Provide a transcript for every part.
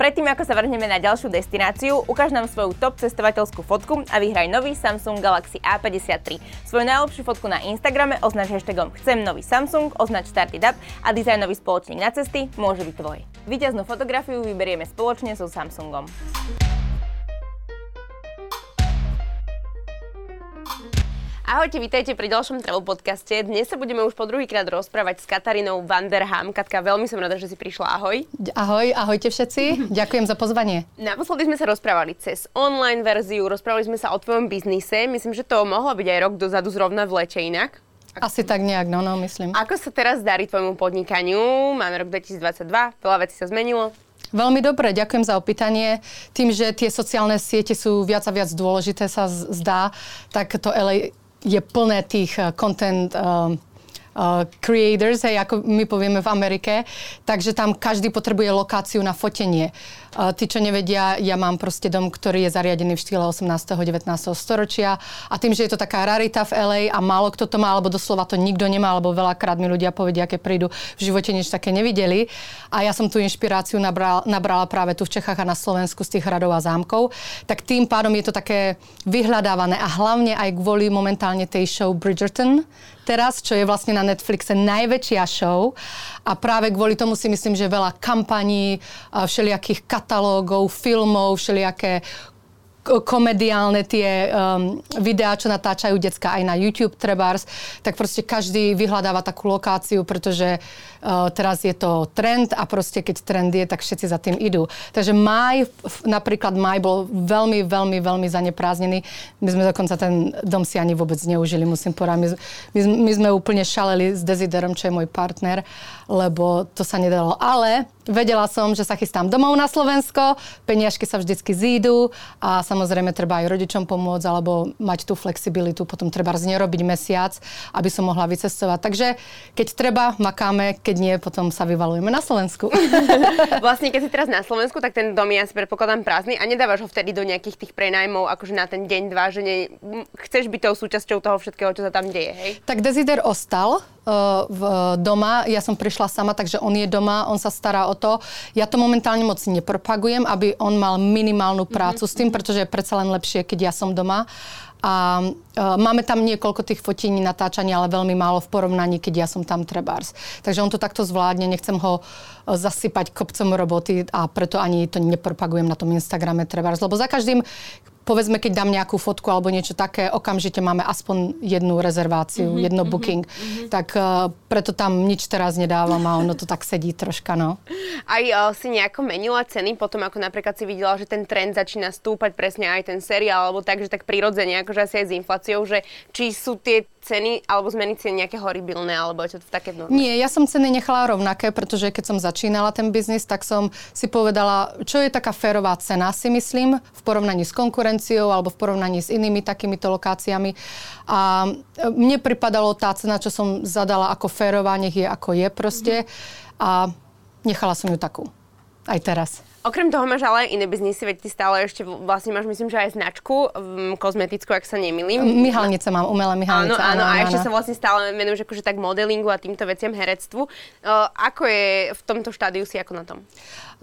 Predtým, ako sa vrhneme na ďalšiu destináciu, ukáž nám svoju top cestovateľskú fotku a vyhraj nový Samsung Galaxy A53. Svoju najlepšiu fotku na Instagrame označ hashtagom Chcem nový Samsung, označ Started Up a dizajnový spoločník na cesty môže byť tvoj. Výťaznú fotografiu vyberieme spoločne so Samsungom. Ahojte, vítajte pri ďalšom travel podcaste. Dnes sa budeme už po druhýkrát rozprávať s Katarínou Vanderham. Katka, veľmi som rada, že si prišla. Ahoj. Ahoj, ahojte všetci. Ďakujem za pozvanie. Naposledy sme sa rozprávali cez online verziu, rozprávali sme sa o tvojom biznise. Myslím, že to mohlo byť aj rok dozadu zrovna v lete inak. Asi tak nejak, no, no, myslím. Ako sa teraz darí tvojmu podnikaniu? Máme rok 2022, veľa vecí sa zmenilo. Veľmi dobre, ďakujem za opýtanie. Tým, že tie sociálne siete sú viac a viac dôležité, sa zdá, tak to LA je plné tých eh, content uh, creators, hej, ako my povieme v Amerike. Takže tam každý potrebuje lokáciu na fotenie. Uh, tí, čo nevedia, ja mám proste dom, ktorý je zariadený v štýle 18. 19. storočia a tým, že je to taká rarita v LA a málo kto to má, alebo doslova to nikto nemá, alebo veľakrát mi ľudia povedia, aké prídu, v živote nič také nevideli. A ja som tú inšpiráciu nabrala, nabrala práve tu v Čechách a na Slovensku z tých hradov a zámkov. Tak tým pádom je to také vyhľadávané a hlavne aj kvôli momentálne tej show Bridgerton, teraz, čo je vlastne na Netflixe najväčšia show. A práve kvôli tomu si myslím, že veľa kampaní, všelijakých katalógov, filmov, všelijaké komediálne tie um, videá, čo natáčajú decka aj na YouTube trebárs, tak proste každý vyhľadáva takú lokáciu, pretože uh, teraz je to trend a proste keď trend je, tak všetci za tým idú. Takže maj, napríklad maj bol veľmi, veľmi, veľmi zanepráznený. My sme dokonca ten dom si ani vôbec neužili, musím povedať. My, my, my sme úplne šaleli s Desiderom, čo je môj partner, lebo to sa nedalo. Ale vedela som, že sa chystám domov na Slovensko, peniažky sa vždycky zídu a samozrejme treba aj rodičom pomôcť alebo mať tú flexibilitu, potom treba nerobiť mesiac, aby som mohla vycestovať. Takže keď treba, makáme, keď nie, potom sa vyvalujeme na Slovensku. vlastne, keď si teraz na Slovensku, tak ten dom je asi predpokladám prázdny a nedávaš ho vtedy do nejakých tých prenajmov, akože na ten deň, dva, že ne, chceš byť tou súčasťou toho všetkého, čo sa tam deje, hej? Tak Desider ostal v, doma, ja som prišla sama, takže on je doma, on sa stará o to. Ja to momentálne moc nepropagujem, aby on mal minimálnu prácu mm-hmm. s tým, pretože je predsa len lepšie, keď ja som doma. A uh, máme tam niekoľko tých fotení, natáčania, ale veľmi málo v porovnaní, keď ja som tam trebárs. Takže on to takto zvládne, nechcem ho zasypať kopcom roboty a preto ani to nepropagujem na tom Instagrame trebárs. Lebo za každým, povedzme, keď dám nejakú fotku alebo niečo také, okamžite máme aspoň jednu rezerváciu, mm-hmm, jedno mm-hmm, booking. Mm-hmm. Tak uh, preto tam nič teraz nedávam a ono to tak sedí troška, no. Aj uh, si nejako menila ceny potom, ako napríklad si videla, že ten trend začína stúpať presne aj ten seriál, alebo tak, že tak prirodzene, akože asi aj s infláciou, že či sú tie ceny alebo zmeny ceny nejaké horibilné, alebo je to také vnútorné? Nie, ja som ceny nechala rovnaké, pretože keď som začínala ten biznis, tak som si povedala, čo je taká férová cena, si myslím, v porovnaní s konkurenciou alebo v porovnaní s inými takýmito lokáciami. A e, mne pripadalo tá cena, čo som zadala ako férová, nech je ako je proste. A nechala som ju takú. Aj teraz. Okrem toho máš ale iné biznisy, veď ty stále ešte vlastne máš, myslím, že aj značku um, kozmetickú, ak sa nemýlim. Myhalnice mám, umelé myhalnice. Áno, áno, áno, a ešte áno. sa vlastne stále venuješ akože tak modelingu a týmto veciam herectvu. Uh, ako je v tomto štádiu si ako na tom?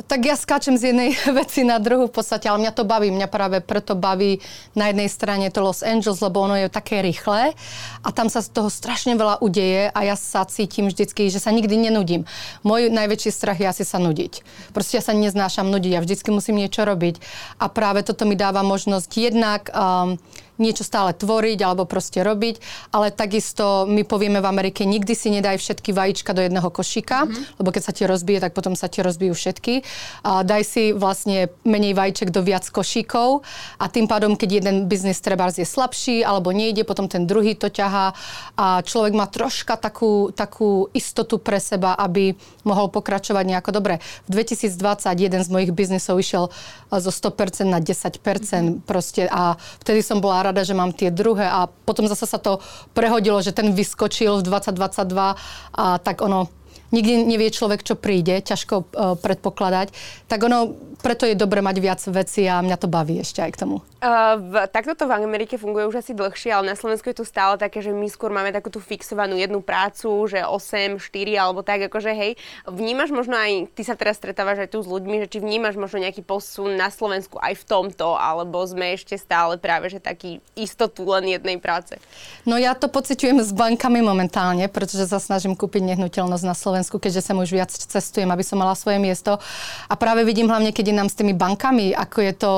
Tak ja skáčem z jednej veci na druhú v podstate, ale mňa to baví. Mňa práve preto baví na jednej strane to Los Angeles, lebo ono je také rýchle a tam sa z toho strašne veľa udeje a ja sa cítim vždycky, že sa nikdy nenudím. Môj najväčší strach je asi sa nudiť. Proste ja sa neznášam nudiť, ja vždycky musím niečo robiť. A práve toto mi dáva možnosť jednak um, niečo stále tvoriť alebo proste robiť, ale takisto my povieme v Amerike, nikdy si nedaj všetky vajíčka do jedného košíka, mm-hmm. lebo keď sa ti rozbije, tak potom sa ti rozbijú všetky. A daj si vlastne menej vajíček do viac košíkov a tým pádom, keď jeden biznis treba je slabší alebo nejde, potom ten druhý to ťahá a človek má troška takú, takú istotu pre seba, aby mohol pokračovať nejako dobre. V 2020 jeden z mojich biznisov išiel zo 100% na 10% mm-hmm. proste a vtedy som bola rada, že mám tie druhé. A potom zase sa to prehodilo, že ten vyskočil v 2022 a tak ono nikdy nevie človek, čo príde, ťažko uh, predpokladať, tak ono, preto je dobre mať viac veci a mňa to baví ešte aj k tomu. Uh, v, takto to v Amerike funguje už asi dlhšie, ale na Slovensku je to stále také, že my skôr máme takú tú fixovanú jednu prácu, že 8, 4 alebo tak, akože hej. Vnímaš možno aj, ty sa teraz stretávaš aj tu s ľuďmi, že či vnímaš možno nejaký posun na Slovensku aj v tomto, alebo sme ešte stále práve, že taký istotu len jednej práce? No ja to pociťujem s bankami momentálne, pretože sa snažím kúpiť nehnuteľnosť na Slovensku, keďže sa už viac cestujem, aby som mala svoje miesto. A práve vidím hlavne, keď nám s tými bankami, ako je to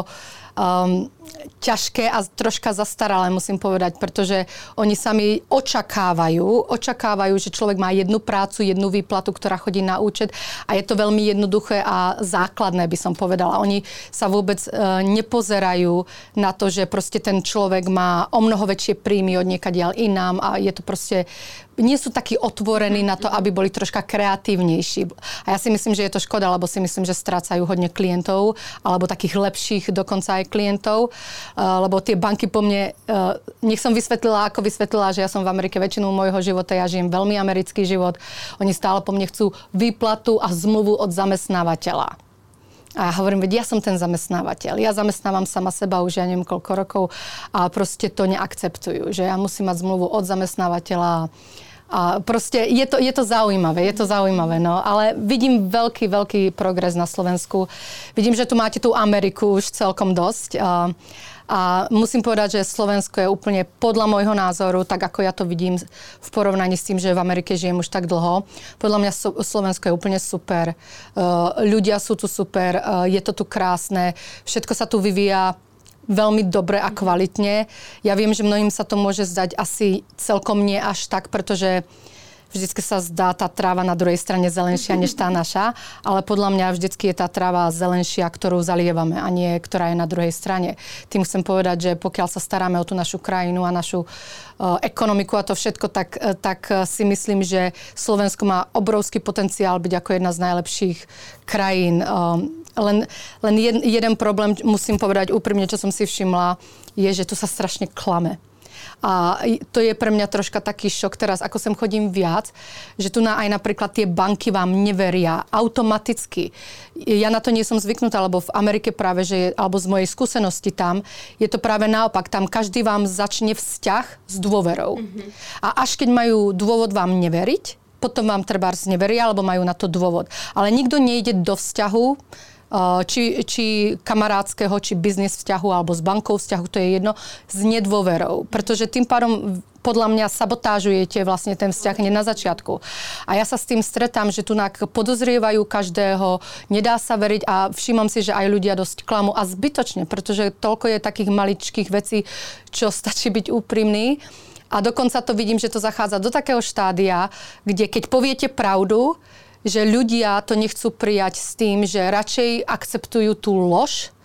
um, ťažké a troška zastaralé, musím povedať, pretože oni sami očakávajú, očakávajú, že človek má jednu prácu, jednu výplatu, ktorá chodí na účet a je to veľmi jednoduché a základné, by som povedala. Oni sa vôbec uh, nepozerajú na to, že proste ten človek má o mnoho väčšie príjmy od niekadiaľ inám a je to proste nie sú takí otvorení na to, aby boli troška kreatívnejší. A ja si myslím, že je to škoda, lebo si myslím, že strácajú hodne klientov, alebo takých lepších dokonca aj klientov, lebo tie banky po mne, nech som vysvetlila, ako vysvetlila, že ja som v Amerike väčšinu môjho života, ja žijem veľmi americký život, oni stále po mne chcú výplatu a zmluvu od zamestnávateľa. A ja hovorím, veď ja som ten zamestnávateľ. Ja zamestnávam sama seba už ja neviem koľko rokov a proste to neakceptujú. Že ja musím mať zmluvu od zamestnávateľa a proste je to, je to zaujímavé, je to zaujímavé, no. Ale vidím veľký, veľký progres na Slovensku. Vidím, že tu máte tú Ameriku už celkom dosť. A, a musím povedať, že Slovensko je úplne podľa môjho názoru, tak ako ja to vidím v porovnaní s tým, že v Amerike žijem už tak dlho. Podľa mňa Slovensko je úplne super. Ľudia sú tu super, je to tu krásne, všetko sa tu vyvíja veľmi dobre a kvalitne. Ja viem, že mnohým sa to môže zdať asi celkom nie až tak, pretože vždycky sa zdá tá tráva na druhej strane zelenšia než tá naša, ale podľa mňa vždycky je tá tráva zelenšia, ktorú zalievame a nie, ktorá je na druhej strane. Tým chcem povedať, že pokiaľ sa staráme o tú našu krajinu a našu uh, ekonomiku a to všetko, tak, uh, tak uh, si myslím, že Slovensko má obrovský potenciál byť ako jedna z najlepších krajín um, len, len jed, jeden problém, musím povedať úprimne, čo som si všimla, je, že tu sa strašne klame. A to je pre mňa troška taký šok teraz, ako sem chodím viac, že tu na aj napríklad tie banky vám neveria automaticky. Ja na to nie som zvyknutá, lebo v Amerike práve, že je, alebo z mojej skúsenosti tam, je to práve naopak. Tam každý vám začne vzťah s dôverou. Mm-hmm. A až keď majú dôvod vám neveriť, potom vám treba neveria, alebo majú na to dôvod. Ale nikto nejde do vzťahu či, či kamarátskeho, či biznis vzťahu alebo s bankou vzťahu, to je jedno, s nedôverou. Pretože tým pádom podľa mňa sabotážujete vlastne ten vzťah hneď na začiatku. A ja sa s tým stretám, že tu podozrievajú každého, nedá sa veriť a všímam si, že aj ľudia dosť klamu a zbytočne, pretože toľko je takých maličkých vecí, čo stačí byť úprimný. A dokonca to vidím, že to zachádza do takého štádia, kde keď poviete pravdu, že ľudia to nechcú prijať s tým, že radšej akceptujú tú lož,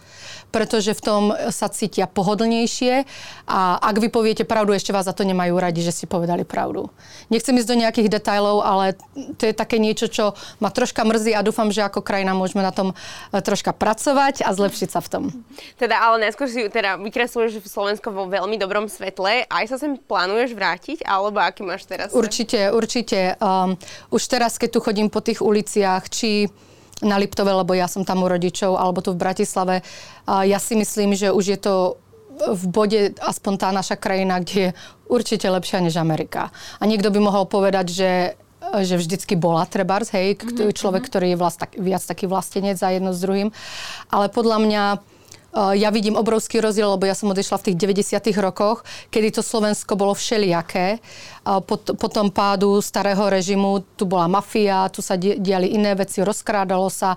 pretože v tom sa cítia pohodlnejšie a ak vy poviete pravdu, ešte vás za to nemajú radi, že ste povedali pravdu. Nechcem ísť do nejakých detajlov, ale to je také niečo, čo ma troška mrzí a dúfam, že ako krajina môžeme na tom e, troška pracovať a zlepšiť sa v tom. Teda, ale najskôr si teda vykresluješ Slovensko vo veľmi dobrom svetle. Aj sa sem plánuješ vrátiť, alebo aký máš teraz? Určite, určite. Um, už teraz, keď tu chodím po tých uliciach, či na Liptove, lebo ja som tam u rodičov, alebo tu v Bratislave. A ja si myslím, že už je to v bode aspoň tá naša krajina, kde je určite lepšia než Amerika. A niekto by mohol povedať, že že vždycky bola trebárs, hej, mhm, človek, mhm. ktorý je vlast, tak, viac taký vlastenec za jedno s druhým. Ale podľa mňa ja vidím obrovský rozdiel, lebo ja som odišla v tých 90. rokoch, kedy to Slovensko bolo všelijaké. Po, po tom pádu starého režimu tu bola mafia, tu sa diali iné veci, rozkrádalo sa.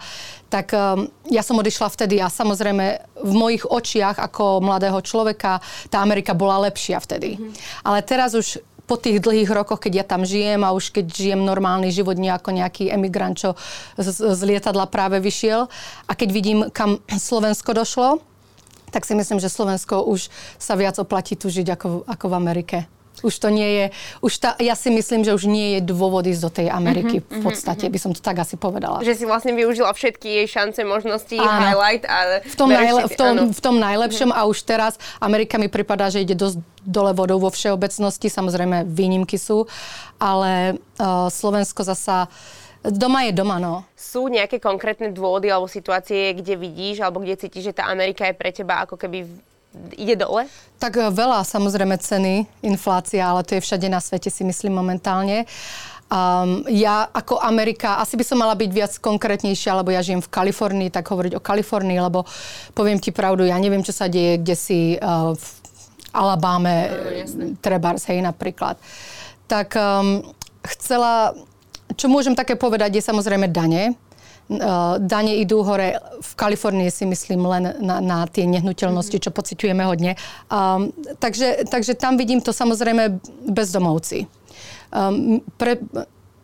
Tak ehm, ja som odišla vtedy a samozrejme v mojich očiach ako mladého človeka tá Amerika bola lepšia vtedy. Mm. Ale teraz už po tých dlhých rokoch, keď ja tam žijem a už keď žijem normálny život, nie ako nejaký emigrant, čo z, z lietadla práve vyšiel a keď vidím, kam Slovensko došlo, tak si myslím, že Slovensko už sa viac oplatí tu žiť ako, ako v Amerike. Už to nie je, už tá, ja si myslím, že už nie je dôvod ísť do tej Ameriky mm-hmm, v podstate, mm-hmm. by som to tak asi povedala. Že si vlastne využila všetky jej šance, možnosti, áno. highlight a... V tom, najle, v, tom, v tom najlepšom mm-hmm. a už teraz Amerika mi pripadá, že ide dosť dole vodou vo všeobecnosti, samozrejme výnimky sú, ale uh, Slovensko zasa Doma je doma, no. Sú nejaké konkrétne dôvody alebo situácie, kde vidíš alebo kde cítiš, že tá Amerika je pre teba ako keby ide dole? Tak e, veľa samozrejme ceny, inflácia, ale to je všade na svete si myslím momentálne. Um, ja ako Amerika, asi by som mala byť viac konkrétnejšia, lebo ja žijem v Kalifornii, tak hovoriť o Kalifornii, lebo poviem ti pravdu, ja neviem, čo sa deje, kde si uh, v Alabáme, no, Trebars, hej, napríklad. Tak um, chcela, čo môžem také povedať, je samozrejme dane. Uh, dane idú hore, v Kalifornii si myslím len na, na tie nehnuteľnosti, čo pociťujeme hodne. Um, takže, takže tam vidím to samozrejme bezdomovci. Um, pre,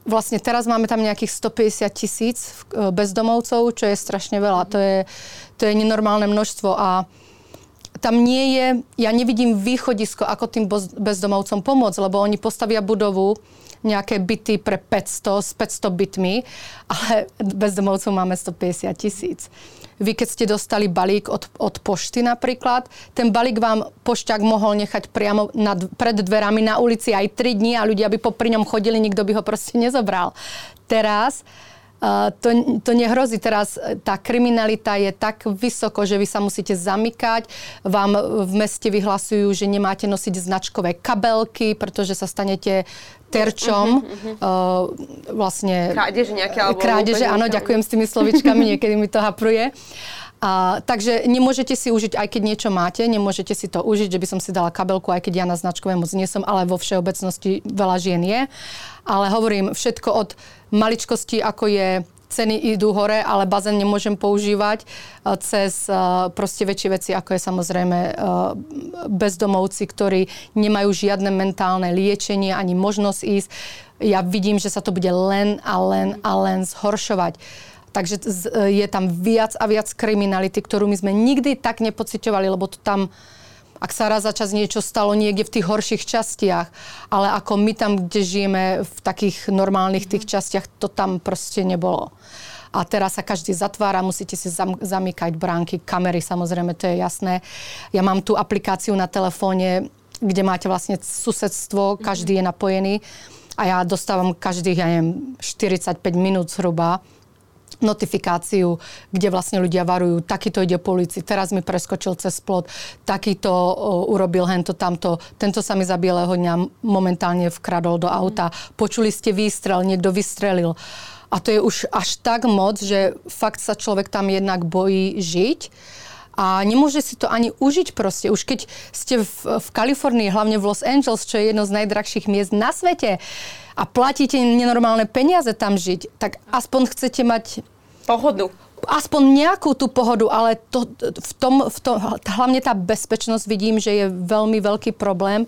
vlastne teraz máme tam nejakých 150 tisíc e, bezdomovcov, čo je strašne veľa. To je, to je nenormálne množstvo a tam nie je, ja nevidím východisko, ako tým bezdomovcom pomôcť, lebo oni postavia budovu, nejaké byty pre 500 s 500 bytmi, ale bezdomovcov máme 150 tisíc. Vy keď ste dostali balík od, od pošty napríklad, ten balík vám pošťák mohol nechať priamo nad, pred dverami na ulici aj 3 dní a ľudia by popri ňom chodili, nikto by ho proste nezobral. Teraz Uh, to, to nehrozí. Teraz tá kriminalita je tak vysoko, že vy sa musíte zamykať. Vám v meste vyhlasujú, že nemáte nosiť značkové kabelky, pretože sa stanete terčom. Uh-huh, uh-huh. Uh, vlastne... Krádeže nejaké? Alebo krádeže, áno, ďakujem s tými slovičkami, niekedy mi to hapruje. A, takže nemôžete si užiť, aj keď niečo máte, nemôžete si to užiť, že by som si dala kabelku, aj keď ja na značkové moc nie som, ale vo všeobecnosti veľa žien je. Ale hovorím, všetko od maličkosti, ako je ceny idú hore, ale bazén nemôžem používať eh, cez eh, proste väčšie veci, ako je samozrejme eh, bezdomovci, ktorí nemajú žiadne mentálne liečenie ani možnosť ísť. Ja vidím, že sa to bude len a len a len zhoršovať. Takže je tam viac a viac kriminality, ktorú my sme nikdy tak nepociťovali, lebo to tam ak sa raz za čas niečo stalo niekde v tých horších častiach, ale ako my tam, kde žijeme v takých normálnych tých častiach, to tam proste nebolo. A teraz sa každý zatvára, musíte si zam, zamykať bránky, kamery, samozrejme, to je jasné. Ja mám tú aplikáciu na telefóne, kde máte vlastne susedstvo, každý je napojený a ja dostávam každých, ja neviem, 45 minút zhruba notifikáciu, kde vlastne ľudia varujú, takýto ide polici, teraz mi preskočil cez plot, takýto o, urobil hento tamto, tento sa mi za bieleho dňa momentálne vkradol do auta, počuli ste výstrel, niekto vystrelil. A to je už až tak moc, že fakt sa človek tam jednak bojí žiť a nemôže si to ani užiť proste. Už keď ste v, v Kalifornii, hlavne v Los Angeles, čo je jedno z najdrahších miest na svete a platíte nenormálne peniaze tam žiť, tak aspoň chcete mať pohodu aspoň nejakú tú pohodu, ale to, v tom, v tom, hlavne tá bezpečnosť vidím, že je veľmi veľký problém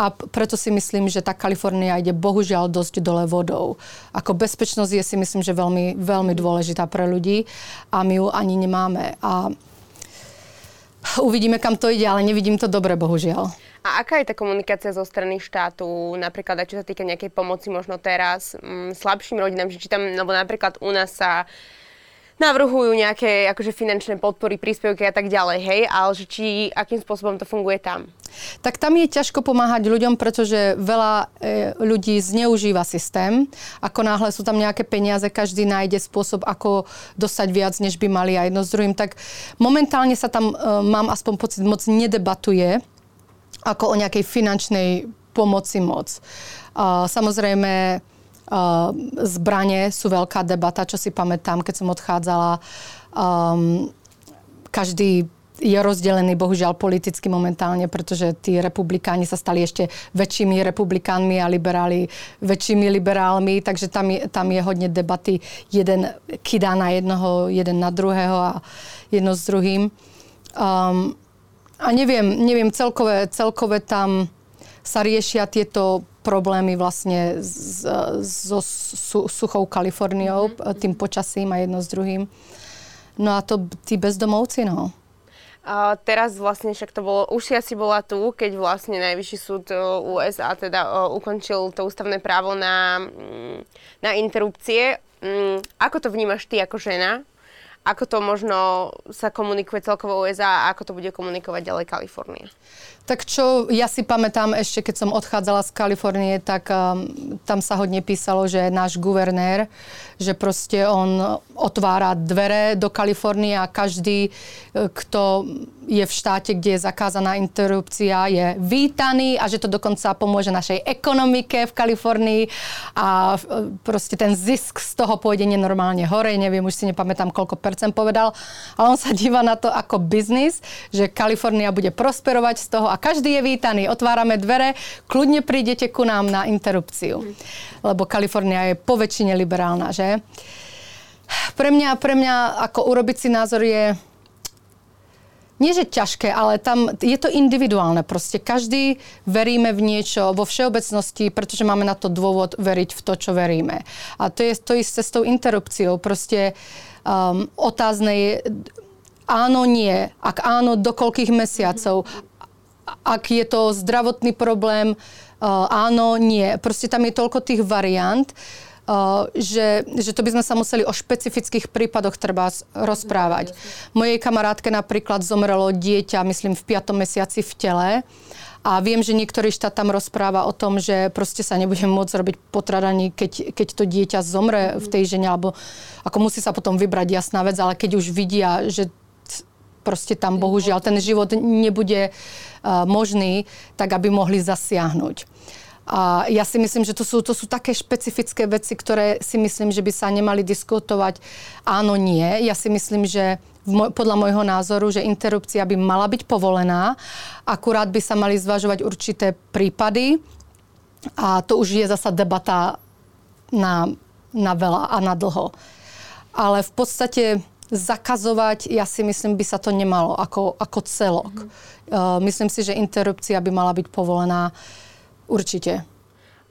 a preto si myslím, že tá Kalifornia ide bohužiaľ dosť dole vodou. Ako bezpečnosť je si myslím, že veľmi, veľmi dôležitá pre ľudí a my ju ani nemáme. A uvidíme, kam to ide, ale nevidím to dobre, bohužiaľ. A aká je tá komunikácia zo strany štátu, napríklad aj čo sa týka nejakej pomoci možno teraz m, mm, slabším rodinám, že či tam, lebo napríklad u nás sa navrhujú nejaké akože finančné podpory, príspevky a tak ďalej, hej, ale že či, akým spôsobom to funguje tam? Tak tam je ťažko pomáhať ľuďom, pretože veľa e, ľudí zneužíva systém. Ako náhle sú tam nejaké peniaze, každý nájde spôsob, ako dostať viac, než by mali a jedno s druhým. Tak momentálne sa tam, e, mám aspoň pocit, moc nedebatuje ako o nejakej finančnej pomoci moc. Uh, samozrejme, zbranie sú veľká debata, čo si pamätám, keď som odchádzala. Um, každý je rozdelený bohužiaľ politicky momentálne, pretože tí republikáni sa stali ešte väčšími republikánmi a liberáli väčšími liberálmi, takže tam je, tam je hodne debaty. Jeden kydá na jednoho, jeden na druhého a jedno s druhým. Um, a neviem, neviem celkové, celkové tam sa riešia tieto problémy vlastne so su, suchou Kaliforniou, mm-hmm. tým počasím a jedno s druhým. No a to tí bezdomovci, no. A teraz vlastne však to bolo, už si asi bola tu, keď vlastne najvyšší súd e, USA teda uh, ukončil to ústavné právo na, mm, na interrupcie. Um, ako to vnímaš ty ako žena? Ako to možno sa komunikuje celkovo USA a ako to bude komunikovať ďalej Kalifornia. Tak čo ja si pamätám ešte, keď som odchádzala z Kalifornie, tak um, tam sa hodne písalo, že náš guvernér, že proste on otvára dvere do Kalifornie a každý, e, kto je v štáte, kde je zakázaná interrupcia, je vítaný a že to dokonca pomôže našej ekonomike v Kalifornii a e, proste ten zisk z toho pôjde nenormálne hore, neviem, už si nepamätám, koľko percent povedal, ale on sa díva na to ako biznis, že Kalifornia bude prosperovať z toho a každý je vítaný. Otvárame dvere, kľudne prídete ku nám na interrupciu. Lebo Kalifornia je po väčšine liberálna, že? Pre mňa, pre mňa ako urobiť si názor je nie že ťažké, ale tam je to individuálne. Proste každý veríme v niečo vo všeobecnosti, pretože máme na to dôvod veriť v to, čo veríme. A to je to isté s tou interrupciou. Proste um, otázne je áno, nie. Ak áno, do koľkých mesiacov ak je to zdravotný problém, uh, áno, nie. Proste tam je toľko tých variant, uh, že, že to by sme sa museli o špecifických prípadoch treba rozprávať. Mojej kamarátke napríklad zomrelo dieťa, myslím, v 5. mesiaci v tele. A viem, že niektorý štát tam rozpráva o tom, že proste sa nebude môcť robiť potradaní, keď, keď to dieťa zomre v tej žene, alebo ako musí sa potom vybrať jasná vec, ale keď už vidia, že proste tam bohužiaľ ten život nebude uh, možný, tak aby mohli zasiahnuť. A ja si myslím, že to sú, to sú také špecifické veci, ktoré si myslím, že by sa nemali diskutovať áno, nie. Ja si myslím, že podľa môjho názoru, že interrupcia by mala byť povolená, akurát by sa mali zvažovať určité prípady a to už je zasa debata na, na veľa a na dlho. Ale v podstate zakazovať, ja si myslím, by sa to nemalo ako, ako celok. Mm-hmm. Uh, myslím si, že interrupcia by mala byť povolená určite.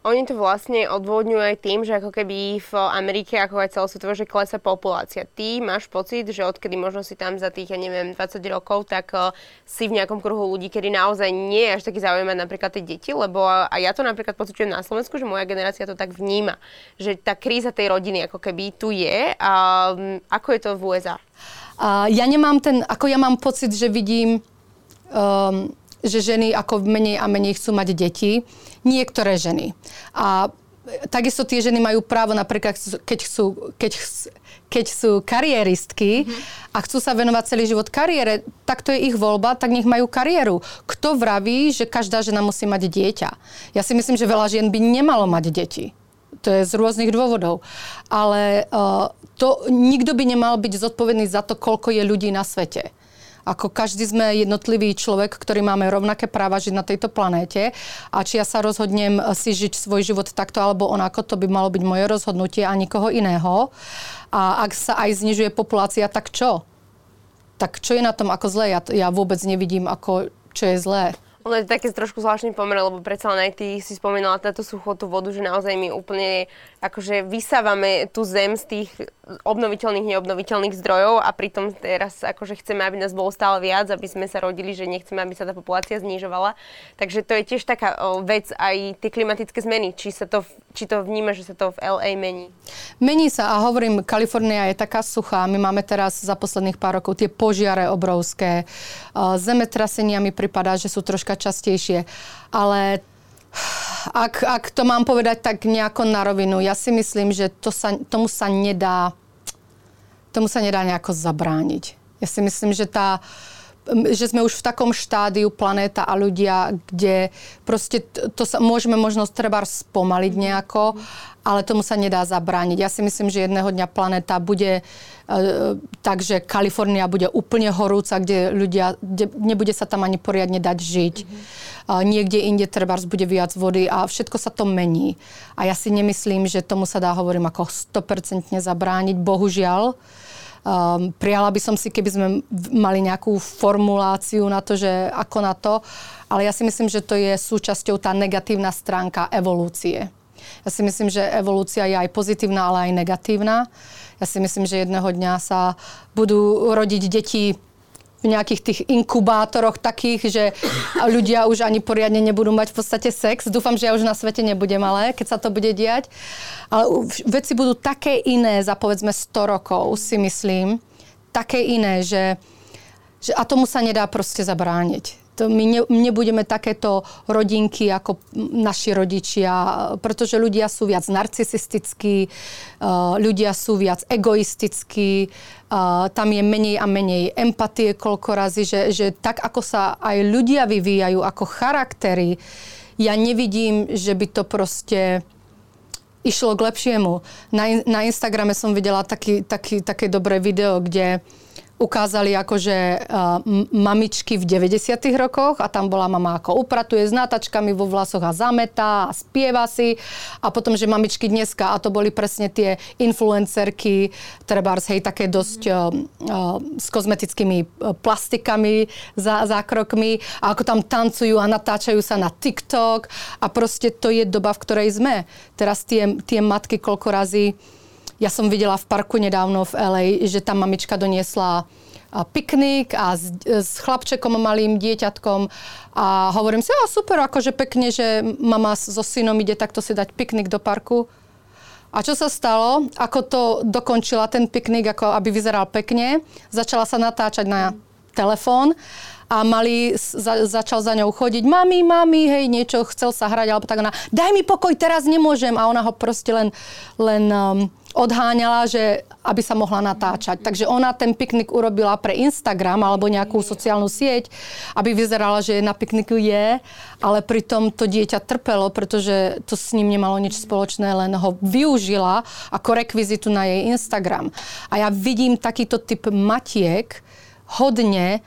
Oni to vlastne odvodňujú aj tým, že ako keby v Amerike, ako aj celosvetovo, že klesa populácia. Ty máš pocit, že odkedy možno si tam za tých, ja neviem, 20 rokov, tak uh, si v nejakom kruhu ľudí, kedy naozaj nie je až taký zaujímať napríklad tie deti, lebo a ja to napríklad pociťujem na Slovensku, že moja generácia to tak vníma, že tá kríza tej rodiny ako keby tu je. A um, ako je to v USA? Uh, ja nemám ten, ako ja mám pocit, že vidím um, že ženy ako menej a menej chcú mať deti. Niektoré ženy. A takisto tie ženy majú právo napríklad, keď chcú, keď keď sú kariéristky mm-hmm. a chcú sa venovať celý život kariére, tak to je ich voľba, tak nech majú kariéru. Kto vraví, že každá žena musí mať dieťa? Ja si myslím, že veľa žien by nemalo mať deti. To je z rôznych dôvodov. Ale uh, to, nikto by nemal byť zodpovedný za to, koľko je ľudí na svete. Ako každý sme jednotlivý človek, ktorý máme rovnaké práva žiť na tejto planéte a či ja sa rozhodnem si žiť svoj život takto alebo onako, to by malo byť moje rozhodnutie a nikoho iného. A ak sa aj znižuje populácia, tak čo? Tak čo je na tom ako zlé? Ja, ja vôbec nevidím, ako, čo je zlé. Ono je také trošku zvláštny pomer, lebo predsa len aj ty si spomínala táto suchotu vodu, že naozaj my úplne akože vysávame tú zem z tých obnoviteľných, neobnoviteľných zdrojov a pritom teraz akože chceme, aby nás bolo stále viac, aby sme sa rodili, že nechceme, aby sa tá populácia znižovala. Takže to je tiež taká vec aj tie klimatické zmeny, či, sa to, či to vníma, že sa to v LA mení. Mení sa a hovorím, Kalifornia je taká suchá. My máme teraz za posledných pár rokov tie požiare obrovské. Zemetrasenia mi pripadá, že sú troška častejšie. Ale ak, ak to mám povedať tak nejako na rovinu, ja si myslím, že to sa, tomu sa nedá tomu sa nedá nejako zabrániť. Ja si myslím, že tá, že sme už v takom štádiu planéta a ľudia, kde proste to sa, môžeme možno treba spomaliť nejako, ale tomu sa nedá zabrániť. Ja si myslím, že jedného dňa planéta bude uh, takže Kalifornia bude úplne horúca, kde ľudia, kde nebude sa tam ani poriadne dať žiť. Mm-hmm. Niekde inde trebárs bude viac vody a všetko sa to mení. A ja si nemyslím, že tomu sa dá, hovorím, ako 100% zabrániť. Bohužiaľ, Um, prijala by som si, keby sme mali nejakú formuláciu na to, že ako na to, ale ja si myslím, že to je súčasťou tá negatívna stránka evolúcie. Ja si myslím, že evolúcia je aj pozitívna, ale aj negatívna. Ja si myslím, že jedného dňa sa budú rodiť deti v nejakých tých inkubátoroch takých, že ľudia už ani poriadne nebudú mať v podstate sex. Dúfam, že ja už na svete nebudem, ale keď sa to bude diať. Ale veci budú také iné za povedzme 100 rokov, si myslím, také iné, že, že a tomu sa nedá proste zabrániť to my ne, nebudeme takéto rodinky ako naši rodičia, pretože ľudia sú viac narcisistickí, ľudia sú viac egoistickí, tam je menej a menej empatie koľko razy, že, že tak ako sa aj ľudia vyvíjajú ako charaktery, ja nevidím, že by to proste išlo k lepšiemu. Na, na Instagrame som videla taký, taký, také dobré video, kde uh, ukázali akože uh, mamičky v 90 rokoch a tam bola mama ako upratuje s nátačkami vo vlasoch a zametá a spieva si. A potom, že mamičky dneska a to boli presne tie influencerky, trebárs, hej, také dosť uh, uh, s kozmetickými uh, plastikami za zákrokmi. A ako tam tancujú a natáčajú sa na TikTok. A proste to je doba, v ktorej sme. Teraz tie, tie matky koľko razy ja som videla v parku nedávno v LA, že tam mamička doniesla piknik a s, s chlapčekom malým dieťatkom a hovorím si, a super, akože pekne, že mama so synom ide takto si dať piknik do parku. A čo sa stalo? Ako to dokončila ten piknik, ako aby vyzeral pekne, začala sa natáčať na telefón a mali, za, začal za ňou chodiť, mami, mami, hej, niečo, chcel sa hrať, alebo tak ona, daj mi pokoj, teraz nemôžem. A ona ho proste len, len um, odháňala, že aby sa mohla natáčať. Takže ona ten piknik urobila pre Instagram alebo nejakú sociálnu sieť, aby vyzerala, že na pikniku je, ale pritom to dieťa trpelo, pretože to s ním nemalo nič spoločné, len ho využila ako rekvizitu na jej Instagram. A ja vidím takýto typ matiek hodne,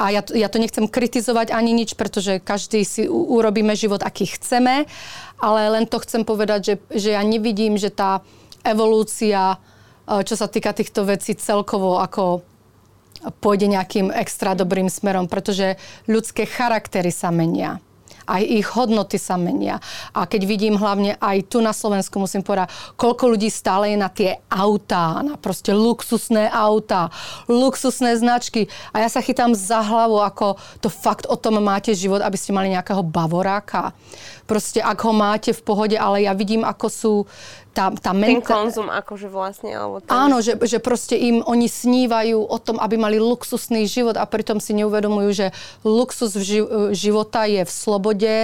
a ja to, ja to nechcem kritizovať ani nič, pretože každý si u, urobíme život, aký chceme, ale len to chcem povedať, že, že ja nevidím, že tá evolúcia, e, čo sa týka týchto vecí celkovo, ako pôjde nejakým extra dobrým smerom, pretože ľudské charaktery sa menia aj ich hodnoty sa menia. A keď vidím hlavne aj tu na Slovensku, musím povedať, koľko ľudí stále je na tie autá, na proste luxusné autá, luxusné značky. A ja sa chytám za hlavu, ako to fakt o tom máte život, aby ste mali nejakého bavoráka. Proste ak ho máte v pohode, ale ja vidím, ako sú tá, tá menta... Ten konzum akože vlastne, alebo ten... Áno, že, že proste im oni snívajú o tom, aby mali luxusný život a pritom si neuvedomujú, že luxus ži- života je v slobode,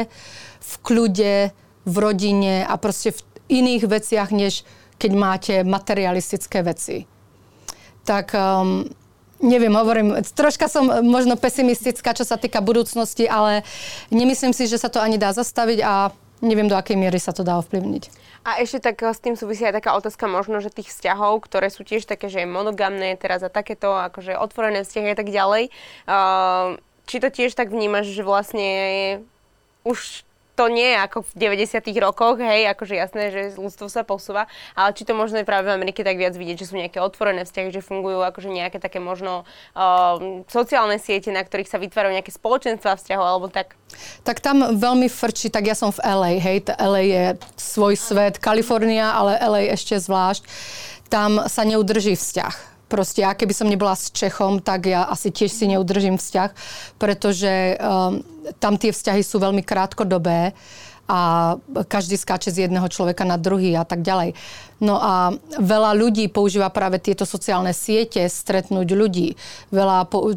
v kľude, v rodine a proste v iných veciach, než keď máte materialistické veci. Tak um, neviem, hovorím, troška som možno pesimistická, čo sa týka budúcnosti, ale nemyslím si, že sa to ani dá zastaviť a neviem, do akej miery sa to dá ovplyvniť. A ešte tak eh, s tým súvisí aj taká otázka možno, že tých vzťahov, ktoré sú tiež také, že monogamné teraz a takéto, akože otvorené vzťahy a tak ďalej. Uh, či to tiež tak vnímaš, že vlastne už to nie je ako v 90 rokoch, hej, akože jasné, že ľudstvo sa posúva, ale či to možno je práve v Amerike tak viac vidieť, že sú nejaké otvorené vzťahy, že fungujú akože nejaké také možno uh, sociálne siete, na ktorých sa vytvárajú nejaké spoločenstva vzťahov alebo tak? Tak tam veľmi frčí, tak ja som v LA, hej, LA je svoj svet, Kalifornia, ale LA ešte zvlášť. Tam sa neudrží vzťah proste ja keby som nebola s Čechom, tak ja asi tiež si neudržím vzťah, pretože um, tam tie vzťahy sú veľmi krátkodobé a každý skáče z jedného človeka na druhý a tak ďalej. No a veľa ľudí používa práve tieto sociálne siete stretnúť ľudí. Veľa, po,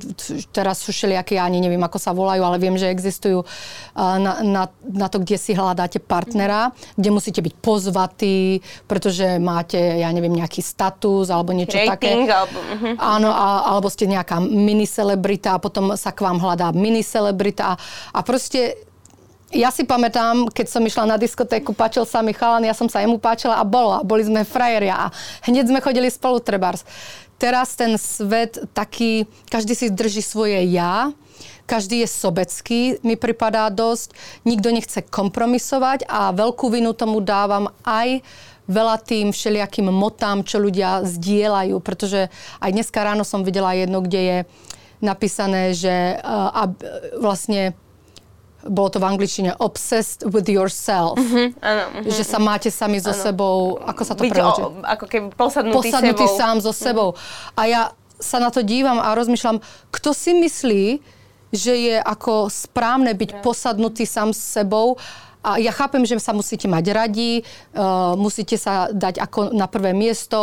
teraz sú všelijaké, ja ani neviem, ako sa volajú, ale viem, že existujú na, na, na to, kde si hľadáte partnera, kde musíte byť pozvatí, pretože máte, ja neviem, nejaký status alebo niečo Rating, také. Alebo, uh-huh. Áno, a, alebo ste nejaká miniselebrita a potom sa k vám hľadá miniselebrita a, a proste ja si pamätám, keď som išla na diskotéku, páčil sa mi chalan, ja som sa jemu páčila a bola. Boli sme frajeria a hneď sme chodili spolu trebárs. Teraz ten svet taký, každý si drží svoje ja, každý je sobecký, mi pripadá dosť, nikto nechce kompromisovať a veľkú vinu tomu dávam aj veľa tým všelijakým motám, čo ľudia zdieľajú, pretože aj dneska ráno som videla jedno, kde je napísané, že uh, vlastne bolo to v angličtine obsessed with yourself. Mm-hmm, ano, mm-hmm. Že sa máte sami so ano. sebou, ako sa to preloží? Ako keby posadnutý, posadnutý sebou. sám so sebou. Mm-hmm. A ja sa na to dívam a rozmýšľam, kto si myslí, že je ako správne byť posadnutý sám s sebou A ja chápem, že sa musíte mať radi, uh, musíte sa dať ako na prvé miesto,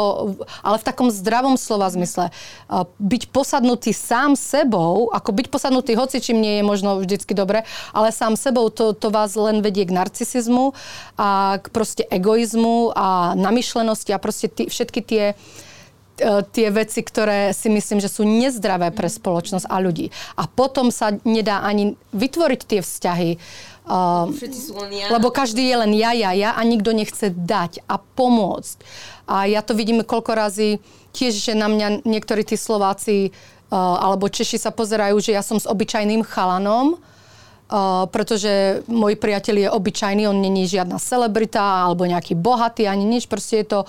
ale v takom zdravom slova zmysle. Uh, byť posadnutý sám sebou, ako byť posadnutý hoci čím nie je možno vždycky dobre, ale sám sebou to, to vás len vedie k narcisizmu a k proste egoizmu a namyšlenosti a proste tý, všetky tie E, tie veci, ktoré si myslím, že sú nezdravé pre spoločnosť a ľudí. A potom sa nedá ani vytvoriť tie vzťahy. Uh, sú len ja. Lebo každý je len ja, ja, ja a nikto nechce dať a pomôcť. A ja to vidím koľko razy tiež, že na mňa niektorí tí Slováci uh, alebo Češi sa pozerajú, že ja som s obyčajným chalanom, Uh, pretože môj priateľ je obyčajný, on není žiadna celebrita alebo nejaký bohatý ani nič. Proste je to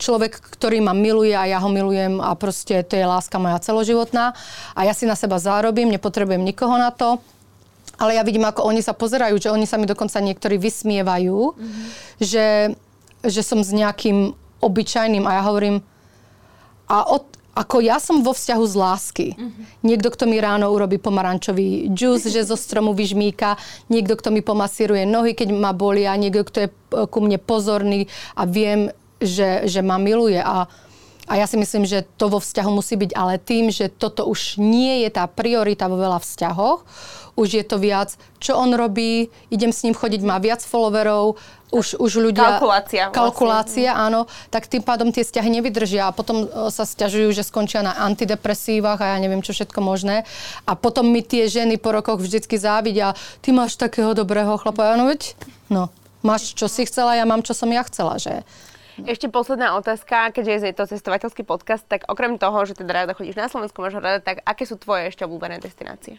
človek, ktorý ma miluje a ja ho milujem a proste to je láska moja celoživotná. A ja si na seba zárobím, nepotrebujem nikoho na to. Ale ja vidím, ako oni sa pozerajú, že oni sa mi dokonca niektorí vysmievajú, mm-hmm. že, že som s nejakým obyčajným a ja hovorím, a od, ako ja som vo vzťahu z lásky. Mm-hmm. Niekto, kto mi ráno urobí pomarančový džus, že zo stromu vyžmíka, niekto, kto mi pomasíruje nohy, keď ma bolia, niekto, kto je ku mne pozorný a viem, že, že ma miluje. A, a ja si myslím, že to vo vzťahu musí byť ale tým, že toto už nie je tá priorita vo veľa vzťahoch, už je to viac, čo on robí, idem s ním chodiť, má viac followerov, už, už ľudia... Kalkulácia. Vlastne. Kalkulácia, áno. Tak tým pádom tie vzťahy nevydržia a potom e, sa stiažujú, že skončia na antidepresívach a ja neviem čo všetko možné. A potom mi tie ženy po rokoch vždycky závidia, ty máš takého dobrého chlapa. Ja, no veď, no, máš čo si chcela, ja mám čo som ja chcela, že... Ešte posledná otázka, keďže je to cestovateľský podcast, tak okrem toho, že teda rada chodíš na Slovensku, máš rada, tak aké sú tvoje ešte obľúbené destinácie?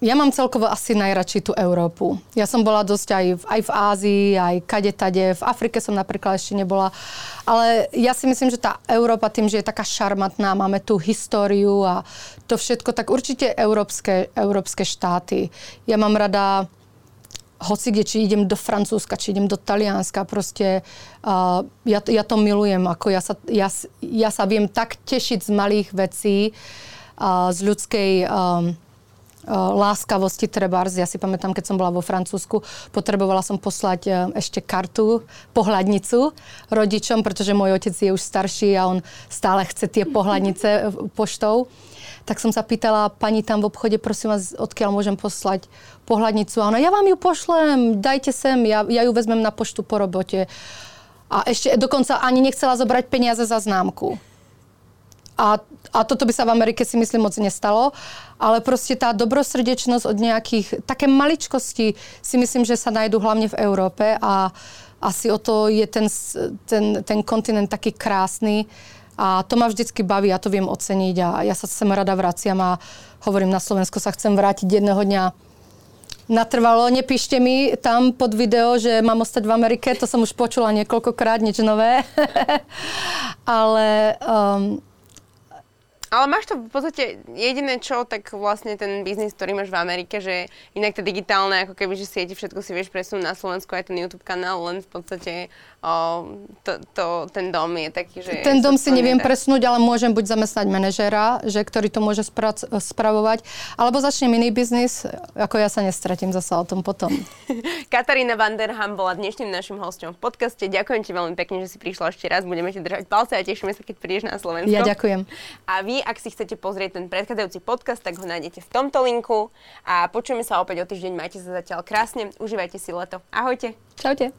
Ja mám celkovo asi najradšej tú Európu. Ja som bola dosť aj v, aj v Ázii, aj kade tade. V Afrike som napríklad ešte nebola. Ale ja si myslím, že tá Európa tým, že je taká šarmatná, máme tú históriu a to všetko, tak určite európske, európske štáty. Ja mám rada hoci kde, či idem do Francúzska, či idem do Talianska, proste uh, ja, ja to milujem, ako ja sa, ja, ja sa viem tak tešiť z malých vecí, uh, z ľudskej... Um, láskavosti trebárs. Ja si pamätám, keď som bola vo Francúzsku, potrebovala som poslať e, ešte kartu, pohľadnicu rodičom, pretože môj otec je už starší a on stále chce tie pohľadnice e, poštou. Tak som sa pýtala pani tam v obchode, prosím vás, odkiaľ môžem poslať pohľadnicu. A ona, ja vám ju pošlem, dajte sem, ja, ja ju vezmem na poštu po robote. A ešte dokonca ani nechcela zobrať peniaze za známku. A, a toto by sa v Amerike si myslím moc nestalo. Ale proste tá dobrosrdečnosť od nejakých, také maličkosti si myslím, že sa nájdú hlavne v Európe a asi o to je ten, ten, ten kontinent taký krásny. A to ma vždycky baví, ja to viem oceniť a ja sa sem rada vraciam a hovorím, na Slovensko sa chcem vrátiť jedného dňa natrvalo. Nepíšte mi tam pod video, že mám ostať v Amerike, to som už počula niekoľkokrát, nič nové. Ale um, ale máš to v podstate jediné čo, tak vlastne ten biznis, ktorý máš v Amerike, že inak to digitálne, ako keby, že siete všetko si vieš presunúť na Slovensku, aj ten YouTube kanál, len v podstate o, to, to, ten dom je taký, že... Ten dom si neviem tak. presunúť, ale môžem buď zamestnať manažéra, že, ktorý to môže sprac- spravovať, alebo začne mini biznis, ako ja sa nestratím zasa o tom potom. Katarína Vanderham bola dnešným našim hostom v podcaste. Ďakujem ti veľmi pekne, že si prišla ešte raz. Budeme ti držať palce a tešíme sa, keď prídeš na Slovensko. Ja ďakujem. A ak si chcete pozrieť ten predchádzajúci podcast, tak ho nájdete v tomto linku a počujeme sa opäť o týždeň. Majte sa zatiaľ krásne, užívajte si leto. Ahojte. Čaute.